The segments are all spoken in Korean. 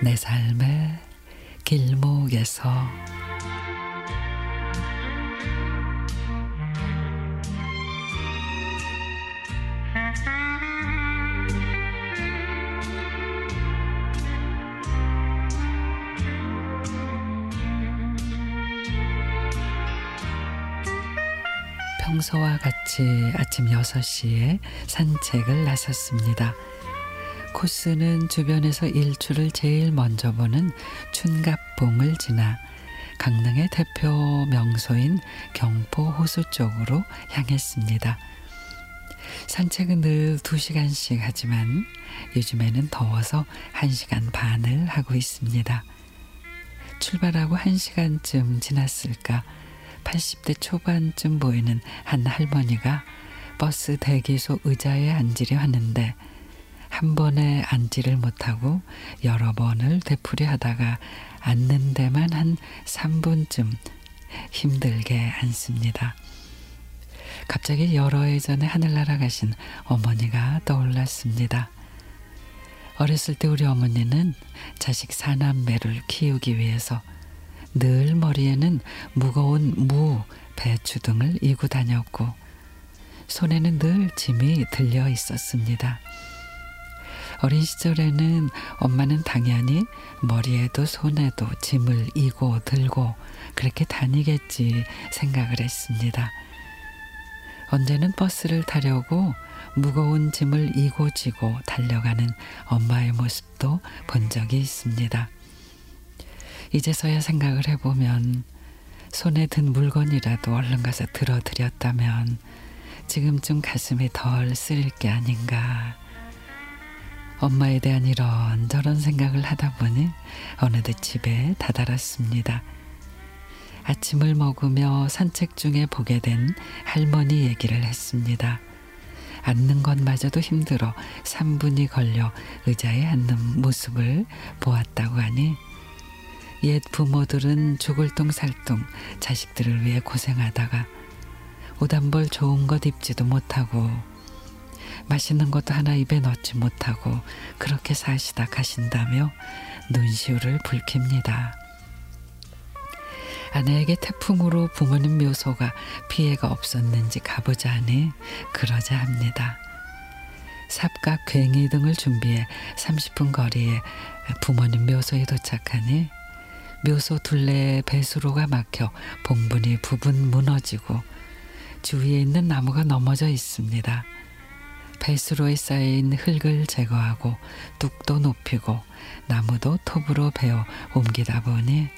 내 삶의 길목에서 평소와 같이 아침 6시에 산책을 나섰습니다. 코스는 주변에서 일출을 제일 먼저 보는 춘갑봉을 지나 강릉의 대표 명소인 경포 호수 쪽으로 향했습니다. 산책은 늘 2시간씩 하지만 요즘에는 더워서 1시간 반을 하고 있습니다. 출발하고 1시간쯤 지났을까 80대 초반쯤 보이는 한 할머니가 버스 대기소 의자에 앉으려 하는데 한 번에 앉지를 못하고 여러 번을 되풀이 하다가 앉는 데만 한 3분쯤 힘들게 앉습니다. 갑자기 여러 해 전에 하늘나라 가신 어머니가 떠올랐습니다. 어렸을 때 우리 어머니는 자식 사남매를 키우기 위해서 늘 머리에는 무거운 무, 배추 등을 이고 다녔고 손에는 늘 짐이 들려 있었습니다. 어린 시절에는 엄마는 당연히 머리에도 손에도 짐을 이고 들고 그렇게 다니겠지 생각을 했습니다. 언제는 버스를 타려고 무거운 짐을 이고 지고 달려가는 엄마의 모습도 본 적이 있습니다. 이제서야 생각을 해보면 손에 든 물건이라도 얼른 가서 들어드렸다면 지금쯤 가슴이 덜 쓰릴 게 아닌가. 엄마에 대한 이런 저런 생각을 하다 보니 어느덧 집에 다다랐습니다. 아침을 먹으며 산책 중에 보게 된 할머니 얘기를 했습니다. 앉는 것마저도 힘들어 3분이 걸려 의자에 앉는 모습을 보았다고 하니 옛 부모들은 죽을 똥살똥 자식들을 위해 고생하다가 옷한벌 좋은 것 입지도 못하고 맛있는 것도 하나 입에 넣지 못하고 그렇게 사시다 가신다며 눈시울을 붉힙니다. 아내에게 태풍으로 부모님 묘소가 피해가 없었는지 가보자 하니 그러자 합니다. 삽과 괭이 등을 준비해 30분 거리에 부모님 묘소에 도착하니 묘소 둘레에 배수로가 막혀 봉분이 부분 무너지고 주위에 있는 나무가 넘어져 있습니다. 배수로에 쌓인 흙을 제거하고 뚝도 높이고 나무도 톱으로 베어 옮기다 보니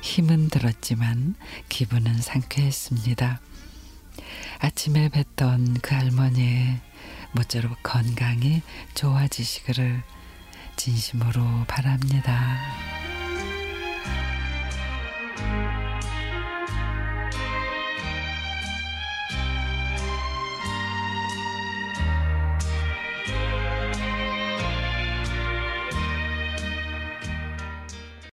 힘은 들었지만 기분은 상쾌했습니다. 아침에 뵀던 그 할머니의 모쪼록 건강이 좋아지시기를 진심으로 바랍니다.